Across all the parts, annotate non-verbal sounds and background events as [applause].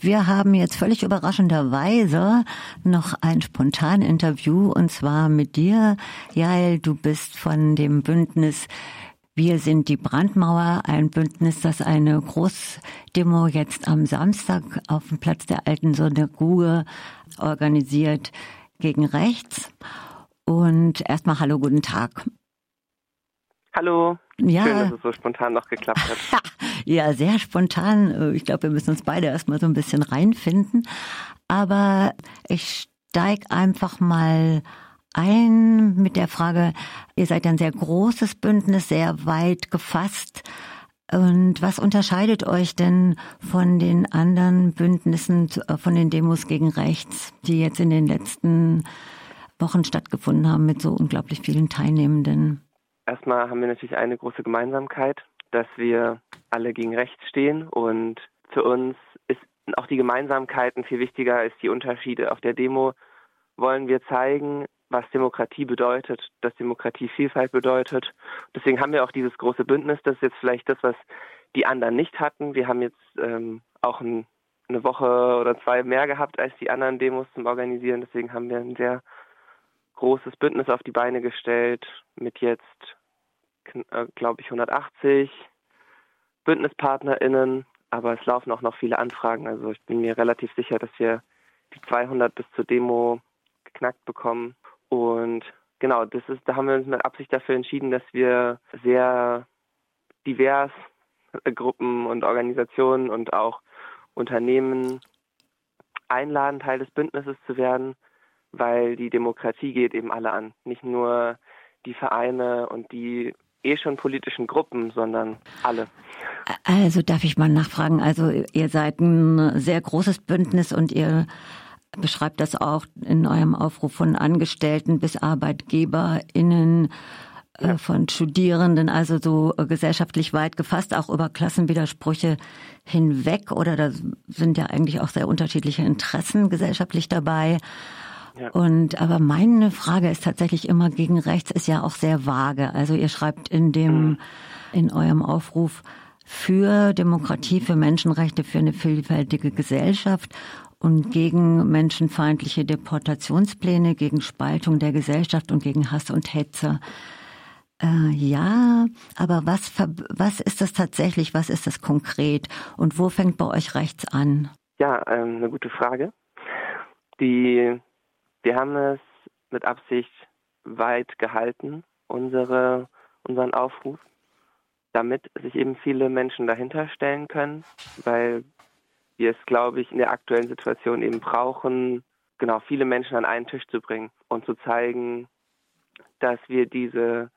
Wir haben jetzt völlig überraschenderweise noch ein Spontaninterview und zwar mit dir, Jael. Du bist von dem Bündnis wir sind die Brandmauer, ein Bündnis, das eine Großdemo jetzt am Samstag auf dem Platz der alten Synagoge organisiert gegen rechts. Und erstmal hallo, guten Tag. Hallo. Ja. Schön, dass es so spontan noch geklappt hat. [laughs] ja, sehr spontan. Ich glaube, wir müssen uns beide erstmal so ein bisschen reinfinden. Aber ich steig einfach mal ein mit der Frage, ihr seid ein sehr großes Bündnis, sehr weit gefasst. Und was unterscheidet euch denn von den anderen Bündnissen, von den Demos gegen rechts, die jetzt in den letzten Wochen stattgefunden haben mit so unglaublich vielen Teilnehmenden? Erstmal haben wir natürlich eine große Gemeinsamkeit, dass wir alle gegen rechts stehen und für uns ist auch die Gemeinsamkeiten viel wichtiger als die Unterschiede. Auf der Demo wollen wir zeigen, was Demokratie bedeutet, dass Demokratie Vielfalt bedeutet. Deswegen haben wir auch dieses große Bündnis. Das ist jetzt vielleicht das, was die anderen nicht hatten. Wir haben jetzt ähm, auch ein, eine Woche oder zwei mehr gehabt als die anderen Demos zum Organisieren. Deswegen haben wir ein sehr großes Bündnis auf die Beine gestellt mit jetzt, äh, glaube ich, 180 BündnispartnerInnen. Aber es laufen auch noch viele Anfragen. Also ich bin mir relativ sicher, dass wir die 200 bis zur Demo geknackt bekommen. Und genau, das ist, da haben wir uns mit Absicht dafür entschieden, dass wir sehr divers [laughs] Gruppen und Organisationen und auch Unternehmen einladen, Teil des Bündnisses zu werden, weil die Demokratie geht eben alle an. Nicht nur die Vereine und die eh schon politischen Gruppen, sondern alle. Also darf ich mal nachfragen, also ihr seid ein sehr großes Bündnis und ihr beschreibt das auch in eurem Aufruf von Angestellten bis ArbeitgeberInnen, äh, ja. von Studierenden, also so äh, gesellschaftlich weit gefasst, auch über Klassenwidersprüche hinweg. Oder da sind ja eigentlich auch sehr unterschiedliche Interessen gesellschaftlich dabei. Ja. Und aber meine Frage ist tatsächlich immer gegen rechts ist ja auch sehr vage. Also ihr schreibt in dem mhm. in eurem Aufruf für Demokratie, für Menschenrechte, für eine vielfältige Gesellschaft und gegen menschenfeindliche Deportationspläne, gegen Spaltung der Gesellschaft und gegen Hass und Hetze. Äh, ja, aber was, was ist das tatsächlich? Was ist das konkret? Und wo fängt bei euch rechts an? Ja, ähm, eine gute Frage. Die, wir haben es mit Absicht weit gehalten, unsere, unseren Aufruf, damit sich eben viele Menschen dahinter stellen können, weil wir es, glaube ich, in der aktuellen Situation eben brauchen, genau viele Menschen an einen Tisch zu bringen und zu zeigen, dass wir diese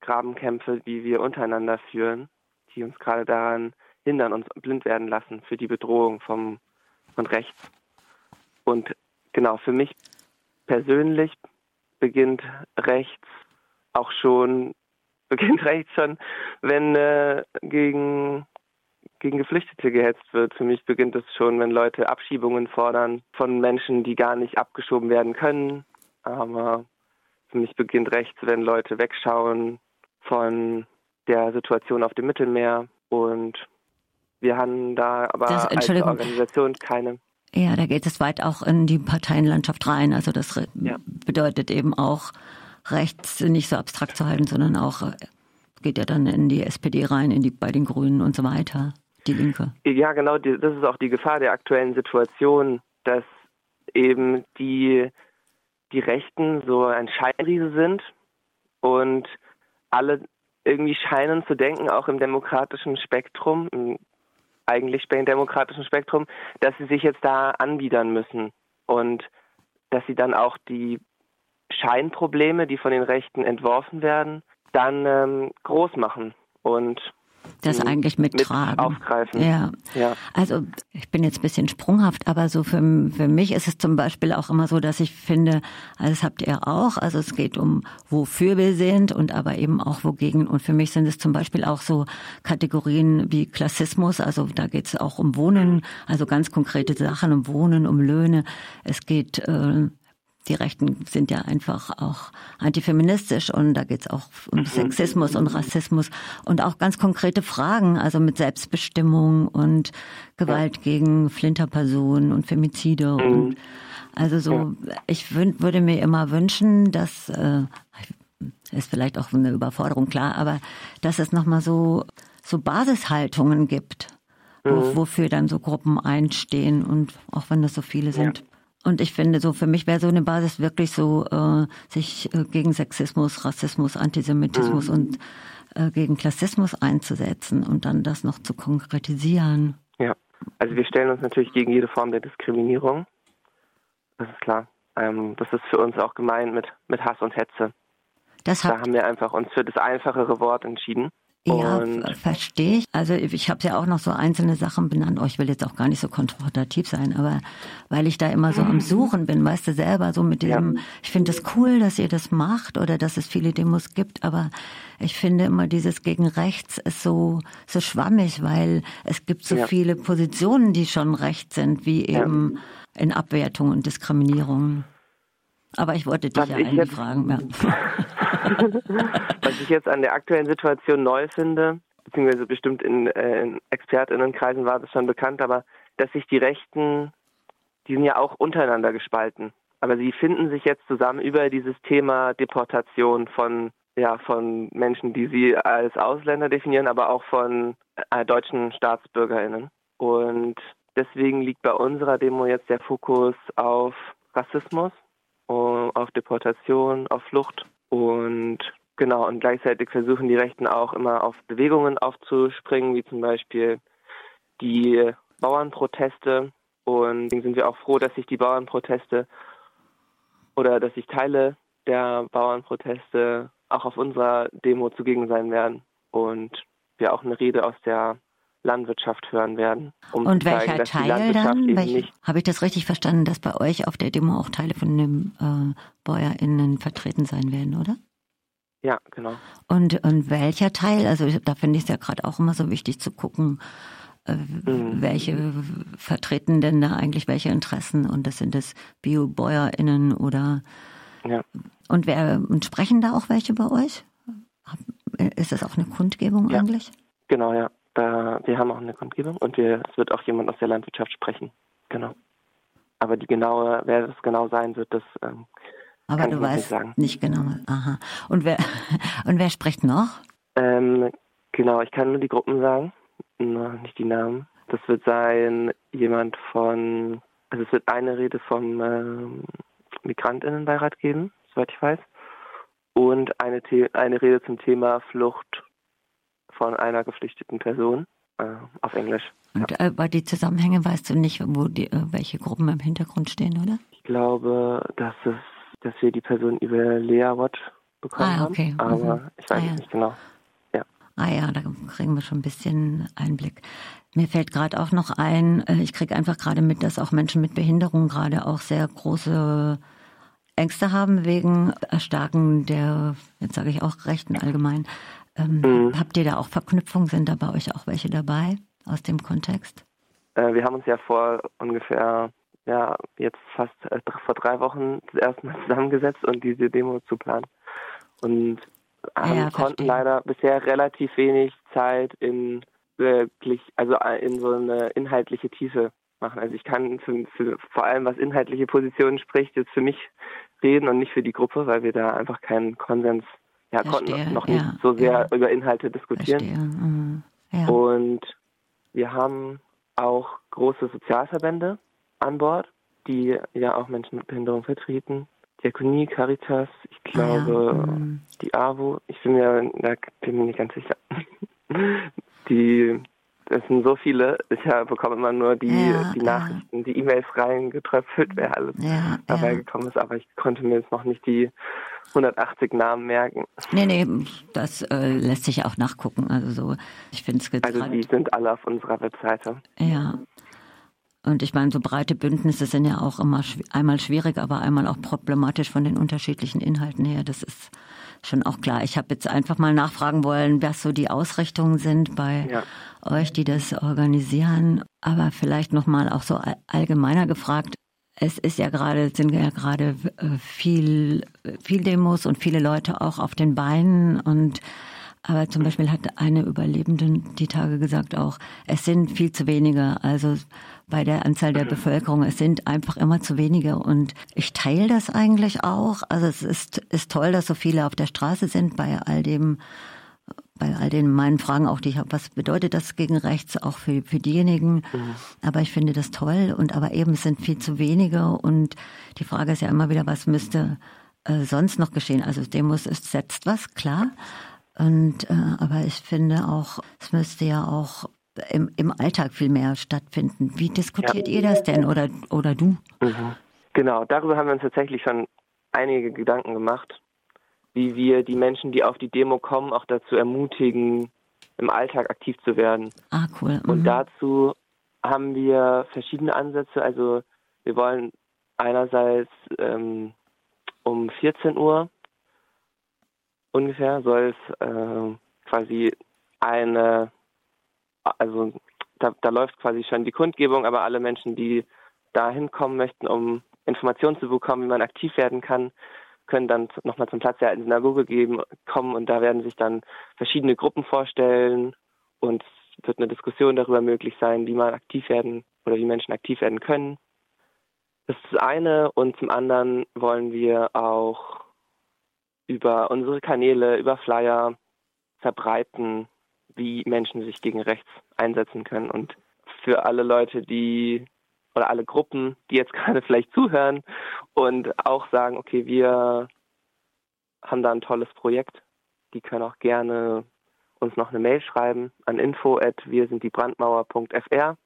Grabenkämpfe, die wir untereinander führen, die uns gerade daran hindern, uns blind werden lassen für die Bedrohung vom, von rechts. Und genau, für mich persönlich beginnt rechts auch schon, [laughs] beginnt rechts schon, wenn äh, gegen gegen Geflüchtete gehetzt wird. Für mich beginnt es schon, wenn Leute Abschiebungen fordern von Menschen, die gar nicht abgeschoben werden können. Aber für mich beginnt rechts, wenn Leute wegschauen von der Situation auf dem Mittelmeer. Und wir haben da aber das, als Organisation keine. Ja, da geht es weit auch in die Parteienlandschaft rein. Also das ja. bedeutet eben auch, rechts nicht so abstrakt zu halten, sondern auch äh, geht ja dann in die SPD rein, in die bei den Grünen und so weiter die Linke. Ja, genau, das ist auch die Gefahr der aktuellen Situation, dass eben die, die Rechten so ein Scheinriese sind und alle irgendwie scheinen zu denken, auch im demokratischen Spektrum, im eigentlich demokratischen Spektrum, dass sie sich jetzt da anbiedern müssen und dass sie dann auch die Scheinprobleme, die von den Rechten entworfen werden, dann ähm, groß machen und das mhm. eigentlich mittragen. Mit aufgreifen. Ja. ja. Also ich bin jetzt ein bisschen sprunghaft, aber so für, für mich ist es zum Beispiel auch immer so, dass ich finde, also das habt ihr auch, also es geht um wofür wir sind und aber eben auch wogegen. Und für mich sind es zum Beispiel auch so Kategorien wie Klassismus, also da geht es auch um Wohnen, also ganz konkrete Sachen, um Wohnen, um Löhne. Es geht äh, die Rechten sind ja einfach auch antifeministisch und da geht's auch um Sexismus und Rassismus und auch ganz konkrete Fragen, also mit Selbstbestimmung und Gewalt gegen Flinterpersonen und Femizide mhm. und also so, ich würde mir immer wünschen, dass äh, ist vielleicht auch eine Überforderung klar, aber dass es nochmal so so Basishaltungen gibt, wo, mhm. wofür dann so Gruppen einstehen und auch wenn das so viele sind. Ja. Und ich finde, so für mich wäre so eine Basis wirklich so, äh, sich äh, gegen Sexismus, Rassismus, Antisemitismus mhm. und äh, gegen Klassismus einzusetzen und dann das noch zu konkretisieren. Ja, also wir stellen uns natürlich gegen jede Form der Diskriminierung. Das ist klar. Ähm, das ist für uns auch gemeint mit, mit Hass und Hetze. Das da haben wir einfach uns für das einfachere Wort entschieden. Ja, verstehe ich. Also ich habe ja auch noch so einzelne Sachen benannt. Oh, ich will jetzt auch gar nicht so konfrontativ sein, aber weil ich da immer so am Suchen bin, weißt du selber, so mit dem, ja. ich finde es das cool, dass ihr das macht oder dass es viele Demos gibt, aber ich finde immer dieses gegen rechts ist so, so schwammig, weil es gibt so ja. viele Positionen, die schon recht sind, wie eben ja. in Abwertung und Diskriminierung. Aber ich wollte dich Was ja eigentlich fragen. Ja. [laughs] Was ich jetzt an der aktuellen Situation neu finde, beziehungsweise bestimmt in, äh, in Expertinnenkreisen war das schon bekannt, aber dass sich die Rechten, die sind ja auch untereinander gespalten. Aber sie finden sich jetzt zusammen über dieses Thema Deportation von ja, von Menschen, die sie als Ausländer definieren, aber auch von äh, deutschen StaatsbürgerInnen. Und deswegen liegt bei unserer Demo jetzt der Fokus auf Rassismus, auf Deportation, auf Flucht und genau, und gleichzeitig versuchen die Rechten auch immer auf Bewegungen aufzuspringen, wie zum Beispiel die Bauernproteste. Und deswegen sind wir auch froh, dass sich die Bauernproteste oder dass sich Teile der Bauernproteste auch auf unserer Demo zugegen sein werden und wir auch eine Rede aus der Landwirtschaft hören werden. Um und welcher zeigen, Teil dann? Habe ich das richtig verstanden, dass bei euch auf der Demo auch Teile von den äh, BäuerInnen vertreten sein werden, oder? Ja, genau. Und, und welcher Teil? Also da finde ich es ja gerade auch immer so wichtig zu gucken, äh, mhm. welche vertreten denn da eigentlich welche Interessen? Und das sind das Bio-BäuerInnen oder ja. und wer und sprechen da auch welche bei euch? Ist das auch eine Kundgebung ja. eigentlich? Genau, ja. Da, wir haben auch eine Kundgebung und wir, es wird auch jemand aus der Landwirtschaft sprechen. Genau. Aber die genaue, wer das genau sein wird, das ähm, aber kann du ich weißt nicht, sagen. nicht genau. Aha. Und wer [laughs] und wer spricht noch? Ähm, genau, ich kann nur die Gruppen sagen, nicht die Namen. Das wird sein jemand von, also es wird eine Rede vom ähm, Migrantinnenbeirat geben, soweit ich weiß, und eine, eine Rede zum Thema Flucht von einer geflüchteten Person äh, auf Englisch. Und ja. äh, die Zusammenhänge weißt du nicht, wo die, äh, welche Gruppen im Hintergrund stehen, oder? Ich glaube, dass es, dass wir die Person über Lea Watch bekommen ah, okay. haben, aber mhm. ich weiß ah, ja. nicht genau. Ja. Ah ja, da kriegen wir schon ein bisschen Einblick. Mir fällt gerade auch noch ein, äh, ich kriege einfach gerade mit, dass auch Menschen mit Behinderung gerade auch sehr große Ängste haben wegen Erstarken der, jetzt sage ich auch Rechten allgemein, ähm, mhm. Habt ihr da auch Verknüpfungen? Sind da bei euch auch welche dabei aus dem Kontext? Äh, wir haben uns ja vor ungefähr, ja, jetzt fast äh, vor drei Wochen das erste Mal [laughs] zusammengesetzt und diese Demo zu planen. Und haben, ja, konnten leider bisher relativ wenig Zeit in wirklich, also äh, in so eine inhaltliche Tiefe machen. Also ich kann für, für, vor allem, was inhaltliche Positionen spricht, jetzt für mich reden und nicht für die Gruppe, weil wir da einfach keinen Konsens ja, konnten noch nicht ja, so sehr ja. über Inhalte diskutieren. Mhm. Ja. Und wir haben auch große Sozialverbände an Bord, die ja auch Menschen mit Behinderung vertreten. Diakonie, Caritas, ich ah, glaube mhm. die AWO, ich bin mir, da bin mir nicht ganz sicher. [laughs] die es sind so viele, ich bekomme immer nur die, ja, die Nachrichten, ja. die E-Mails reingetröpfelt, wer alles ja, dabei gekommen ist, aber ich konnte mir jetzt noch nicht die 180 Namen merken. Nee, nee, das äh, lässt sich auch nachgucken. Also so, ich finde es Also die sind alle auf unserer Webseite. Ja. Und ich meine, so breite Bündnisse sind ja auch immer einmal schwierig, aber einmal auch problematisch von den unterschiedlichen Inhalten her. Das ist schon auch klar. Ich habe jetzt einfach mal nachfragen wollen, was so die Ausrichtungen sind bei ja. Euch, die das organisieren. Aber vielleicht nochmal auch so allgemeiner gefragt, es ist ja gerade, sind ja gerade äh, viel, viel Demos und viele Leute auch auf den Beinen und aber zum Beispiel hat eine Überlebende die Tage gesagt auch, es sind viel zu wenige. Also bei der Anzahl der Bevölkerung, es sind einfach immer zu wenige. Und ich teile das eigentlich auch. Also es ist, ist toll, dass so viele auf der Straße sind bei all dem, bei all den meinen Fragen auch, die ich habe, was bedeutet das gegen rechts auch für, für diejenigen? Mhm. Aber ich finde das toll und aber eben es sind viel zu wenige und die Frage ist ja immer wieder, was müsste äh, sonst noch geschehen? Also Demos ist setzt was, klar. Und äh, aber ich finde auch, es müsste ja auch im, im Alltag viel mehr stattfinden. Wie diskutiert ja. ihr das denn oder oder du? Mhm. Genau, darüber haben wir uns tatsächlich schon einige Gedanken gemacht, wie wir die Menschen, die auf die Demo kommen, auch dazu ermutigen, im Alltag aktiv zu werden. Ah, cool. Mhm. Und dazu haben wir verschiedene Ansätze. Also wir wollen einerseits ähm, um 14 Uhr ungefähr soll es äh, quasi eine, also da, da läuft quasi schon die Kundgebung, aber alle Menschen, die da hinkommen möchten, um Informationen zu bekommen, wie man aktiv werden kann, können dann nochmal zum Platz der alten Synagoge geben, kommen und da werden sich dann verschiedene Gruppen vorstellen und es wird eine Diskussion darüber möglich sein, wie man aktiv werden oder wie Menschen aktiv werden können. Das ist das eine und zum anderen wollen wir auch über unsere Kanäle, über Flyer verbreiten, wie Menschen sich gegen rechts einsetzen können. Und für alle Leute, die oder alle Gruppen, die jetzt [laughs] gerade vielleicht zuhören und auch sagen, okay, wir haben da ein tolles Projekt, die können auch gerne uns noch eine Mail schreiben an info at wir sind die Brandmauer.fr.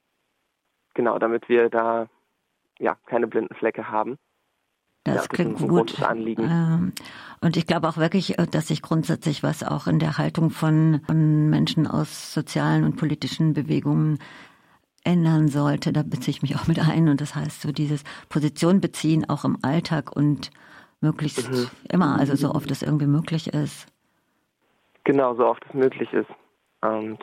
Genau, damit wir da ja keine blinden Flecke haben. Das, ja, das klingt gut. Ähm, und ich glaube auch wirklich, äh, dass sich grundsätzlich was auch in der Haltung von, von Menschen aus sozialen und politischen Bewegungen ändern sollte. Da beziehe ich mich auch mit ein. Und das heißt, so dieses Position beziehen auch im Alltag und möglichst mhm. immer, also so oft es irgendwie möglich ist. Genau, so oft es möglich ist. Und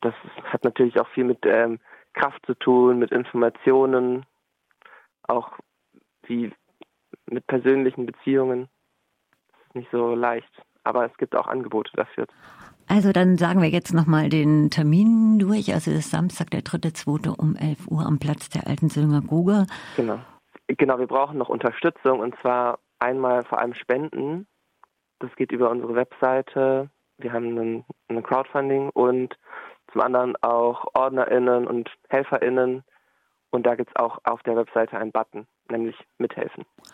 das hat natürlich auch viel mit ähm, Kraft zu tun, mit Informationen, auch wie mit persönlichen Beziehungen. Das ist nicht so leicht, aber es gibt auch Angebote dafür. Also dann sagen wir jetzt nochmal den Termin durch. Also das ist Samstag, der 3.2. um 11 Uhr am Platz der alten Synagoge. Genau. Genau, wir brauchen noch Unterstützung und zwar einmal vor allem Spenden. Das geht über unsere Webseite. Wir haben ein Crowdfunding und zum anderen auch OrdnerInnen und HelferInnen. Und da gibt es auch auf der Webseite einen Button nämlich mithelfen.